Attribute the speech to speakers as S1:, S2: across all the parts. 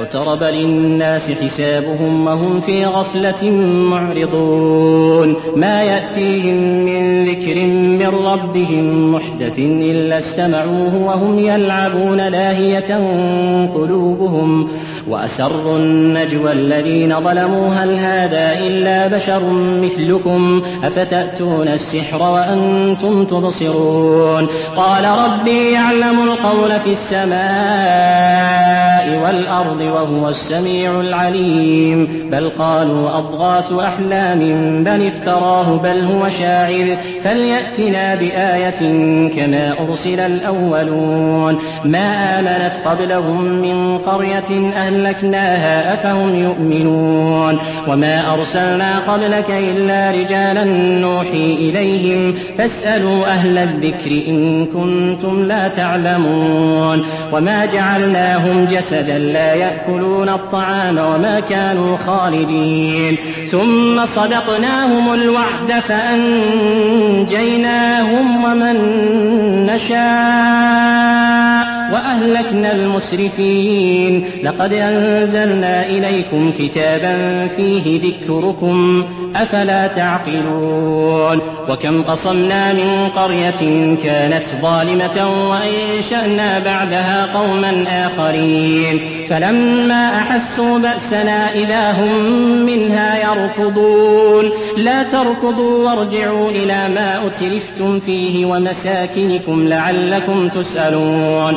S1: اقترب للناس حسابهم وهم في غفلة معرضون ما يأتيهم من ذكر من ربهم محدث إلا استمعوه وهم يلعبون لاهية قلوبهم وأسروا النجوى الذين ظلموا هل هذا إلا بشر مثلكم أفتأتون السحر وأنتم تبصرون قال ربي يعلم القول في السماء والأرض وهو السميع العليم بل قالوا أضغاث أحلام بل افتراه بل هو شاعر فليأتنا بآية كما أرسل الأولون ما آمنت قبلهم من قرية أهلكناها أفهم يؤمنون وما أرسلنا قبلك إلا رجالا نوحي إليهم فاسألوا أهل الذكر إن كنتم لا تعلمون وما جعلناهم جسدا لا يأتون يأكلون الطعام وما كانوا خالدين ثم صدقناهم الوعد فأنجيناهم ومن نشاء وأهلكنا المسرفين لقد أنزلنا إليكم كتابا فيه ذكركم أفلا تعقلون وكم قصمنا من قرية كانت ظالمة وأنشأنا بعدها قوما آخرين فلما أحسوا بأسنا إذا هم منها يركضون لا تركضوا وارجعوا إلى ما أترفتم فيه ومساكنكم لعلكم تسألون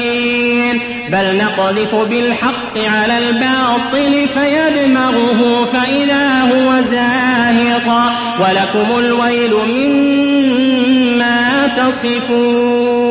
S1: بل نقذف بالحق على الباطل فيدمغه فإذا هو زاهق ولكم الويل مما تصفون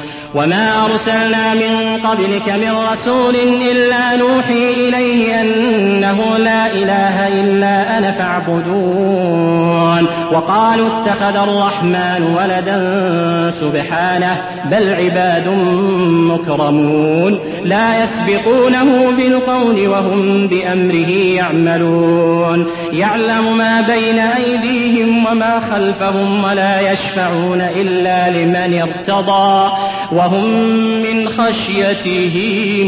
S1: وما أرسلنا من قبلك من رسول إلا نوحي إليه أنه لا إله إلا أنا فاعبدون وقالوا اتخذ الرحمن ولدا سبحانه بل عباد مكرمون لا يسبقونه بالقول وهم بأمره يعملون يعلم ما بين أيديهم وما خلفهم ولا يشفعون إلا لمن ارتضى وهم من خشيته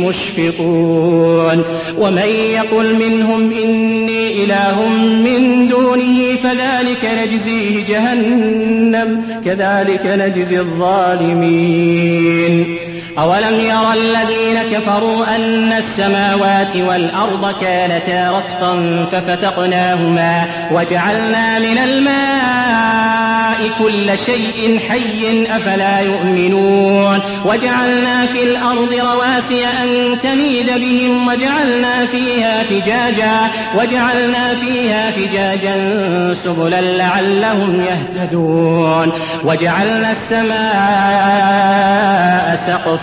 S1: مشفقون ومن يقل منهم إني إله من دونه فذلك نجزيه جهنم كذلك نجزي الظالمين أولم يرى الذين كفروا أن السماوات والأرض كانتا رتقا ففتقناهما وجعلنا من الماء كل شيء حي أفلا يؤمنون وجعلنا في الأرض رواسي أن تميد بهم وجعلنا فيها فجاجا وجعلنا فيها فجاجا سبلا لعلهم يهتدون وجعلنا السماء سقفا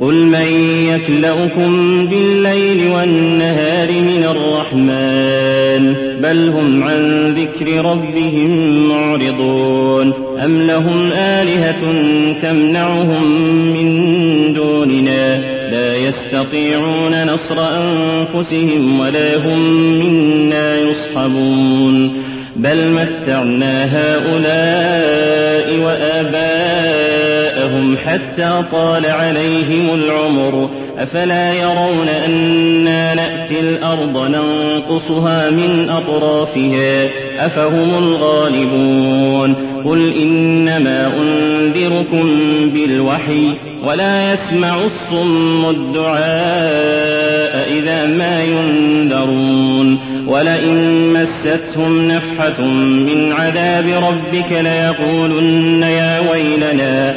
S1: قل من يكلؤكم بالليل والنهار من الرحمن بل هم عن ذكر ربهم معرضون أم لهم آلهة تمنعهم من دوننا لا يستطيعون نصر أنفسهم ولا هم منا يصحبون بل متعنا هؤلاء وآباؤهم لهم حتى طال عليهم العمر أفلا يرون أنا نأتي الأرض ننقصها من أطرافها أفهم الغالبون قل إنما أنذركم بالوحي ولا يسمع الصم الدعاء إذا ما ينذرون ولئن مستهم نفحة من عذاب ربك ليقولن يا ويلنا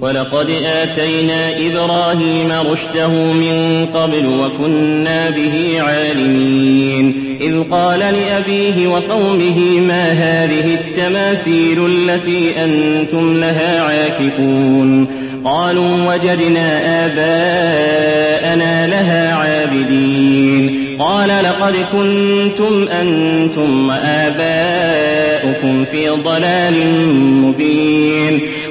S1: ولقد آتينا إبراهيم رشده من قبل وكنا به عالمين إذ قال لأبيه وقومه ما هذه التماثيل التي أنتم لها عاكفون قالوا وجدنا آباءنا لها عابدين قال لقد كنتم أنتم وآباؤكم في ضلال مبين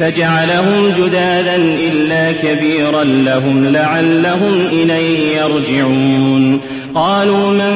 S1: فجعلهم جدادا إلا كبيرا لهم لعلهم إليه يرجعون قالوا من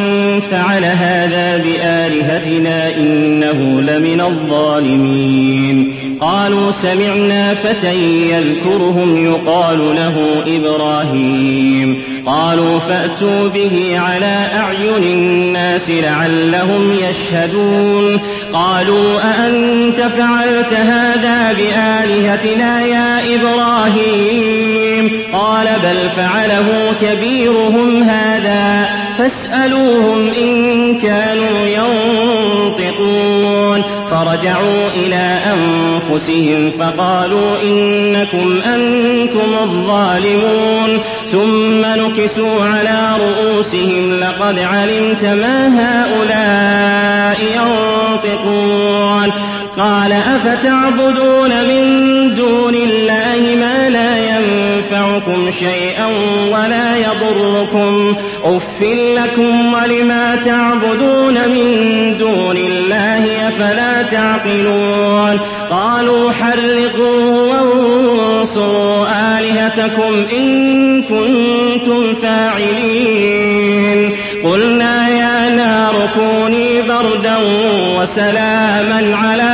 S1: فعل هذا بآلهتنا إنه لمن الظالمين قالوا سمعنا فتى يذكرهم يقال له إبراهيم قالوا فأتوا به على أعين الناس لعلهم يشهدون قالوا أأنت فعلت هذا بآلهتنا يا إبراهيم قال بل فعله كبيرهم هذا فاسألوهم إن كانوا ينطقون فرجعوا إلى أنفسهم فقالوا إنكم أنتم الظالمون ثم نكسوا على رؤوسهم لقد علمت ما هؤلاء ينطقون قال أفتعبدون من دون الله ما لا ينطقون ينفعكم شيئا ولا يضركم أف لكم ولما تعبدون من دون الله أفلا تعقلون قالوا حرقوا وانصروا آلهتكم إن كنتم فاعلين قلنا يا نار كوني بردا وسلاما على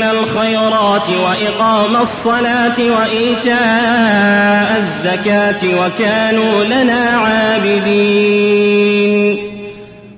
S1: الصلاة وإقام الصلاة وإيتاء الزكاة وكانوا لنا عابدين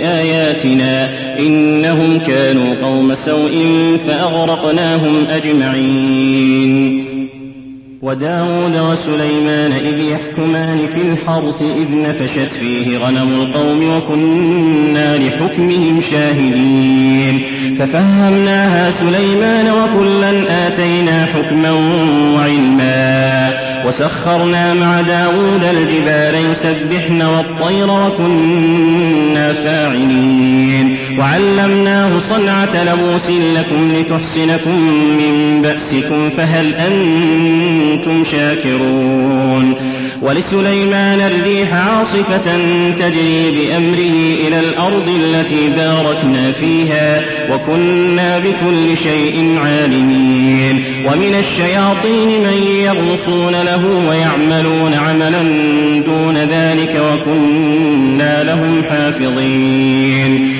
S1: بآياتنا إنهم كانوا قوم سوء فأغرقناهم أجمعين وداود وسليمان إذ يحكمان في الحرث إذ نفشت فيه غنم القوم وكنا لحكمهم شاهدين ففهمناها سليمان وكلا آتينا حكما وعلما وسخرنا مع داود الجبال يسبحن والطير وكنا وعلمناه صنعة لبوس لكم لتحسنكم من بأسكم فهل أنتم شاكرون ولسليمان الريح عاصفة تجري بأمره إلى الأرض التي باركنا فيها وكنا بكل شيء عالمين ومن الشياطين من يغوصون له ويعملون عملا دون ذلك وكنا لهم حافظين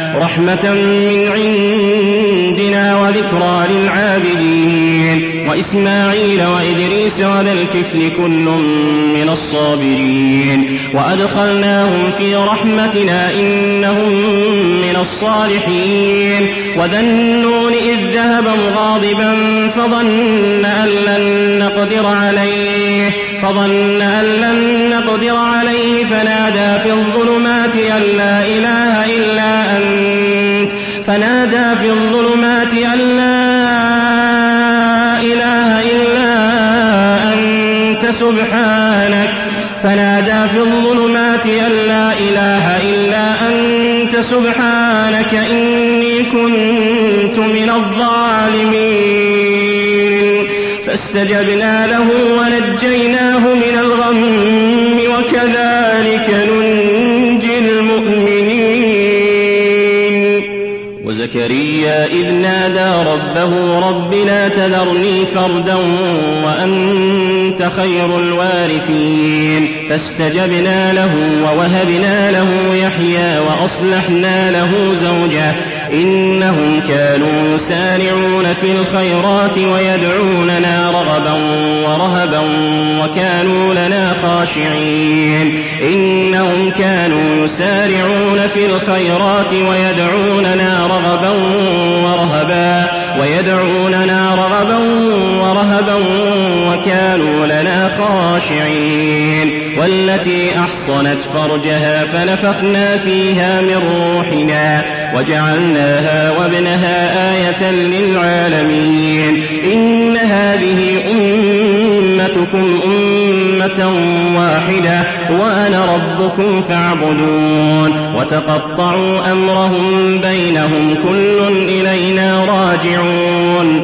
S1: رحمة من عندنا وذكرى للعابدين وإسماعيل وإدريس وذا الكفل كل من الصابرين وأدخلناهم في رحمتنا إنهم من الصالحين وذا النون إذ ذهب مغاضبا فظن أن لن نقدر عليه فظن أن لن نقدر عليه فنادى في الظلمات أن لا سبحانك إني كنت من الظالمين فاستجبنا له ونجيناه من الغم وكذلك ننجي المؤمنين وزكريا إذ نادى ربه رب لا تذرني فردا وأنت خير الوارثين فاستجبنا له ووهبنا له يحيى وأصلحنا له زوجا إنهم كانوا يسارعون في الخيرات ويدعوننا رغبا ورهبا وكانوا لنا خاشعين إنهم كانوا يسارعون في الخيرات ويدعوننا رغبا وأورثت فرجها فنفخنا فيها من روحنا وجعلناها وابنها آية للعالمين إن هذه أمتكم أمة واحدة وأنا ربكم فاعبدون وتقطعوا أمرهم بينهم كل إلينا راجعون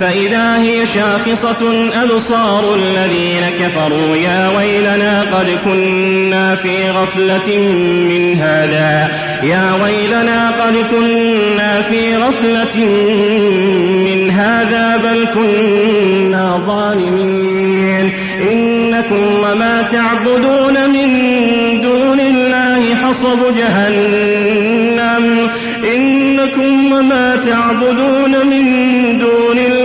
S1: فإذا هي شاخصة أبصار الذين كفروا يا ويلنا قد كنا في غفلة من هذا يا ويلنا قد كنا في غفلة من هذا بل كنا ظالمين إنكم وما تعبدون من دون الله حصب جهنم إنكم وما تعبدون من دون الله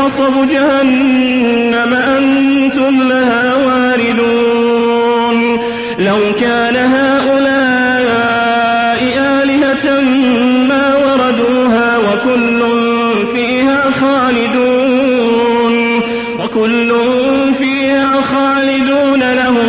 S1: حصب جهنم أنتم لها واردون لو كان هؤلاء آلهة ما وردوها وكل فيها خالدون وكل فيها خالدون لهم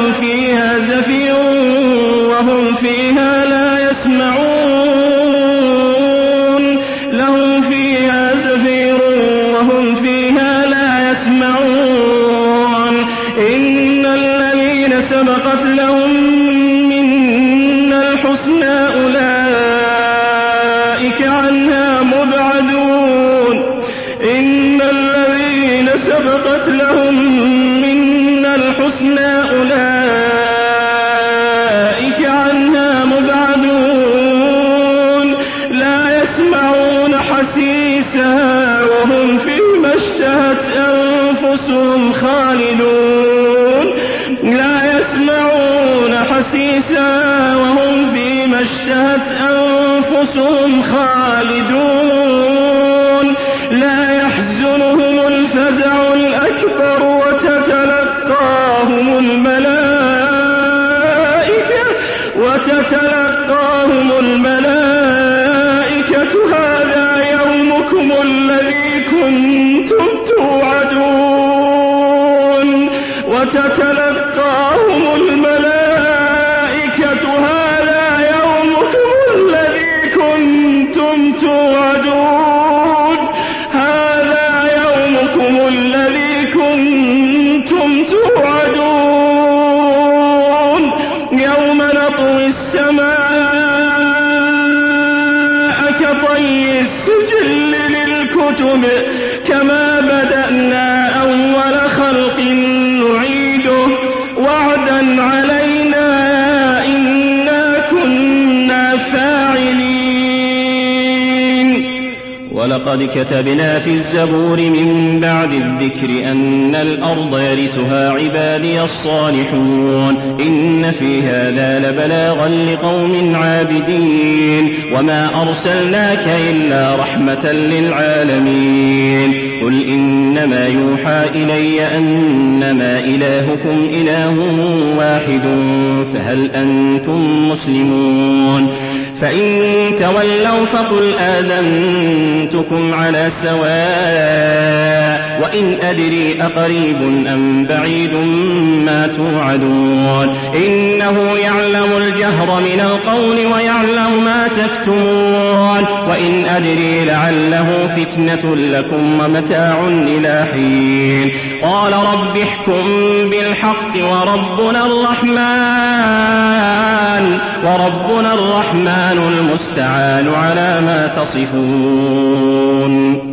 S1: ولقد كتبنا في الزبور من بعد الذكر أن الأرض يرثها عبادي الصالحون إن في هذا لبلاغا لقوم عابدين وما أرسلناك إلا رحمة للعالمين قل إنما يوحى إلي أنما إلهكم إله واحد فهل أنتم مسلمون فإن تولوا فقل آذنتكم على سواء وإن أدري أقريب أم بعيد ما توعدون إنه يعلم الجهر من القول ويعلم ما تكتمون وإن أدري لعله فتنة لكم ومتاع إلى حين قال رب احكم بالحق وربنا الرحمن وربنا الرحمن المستعان على ما تصفون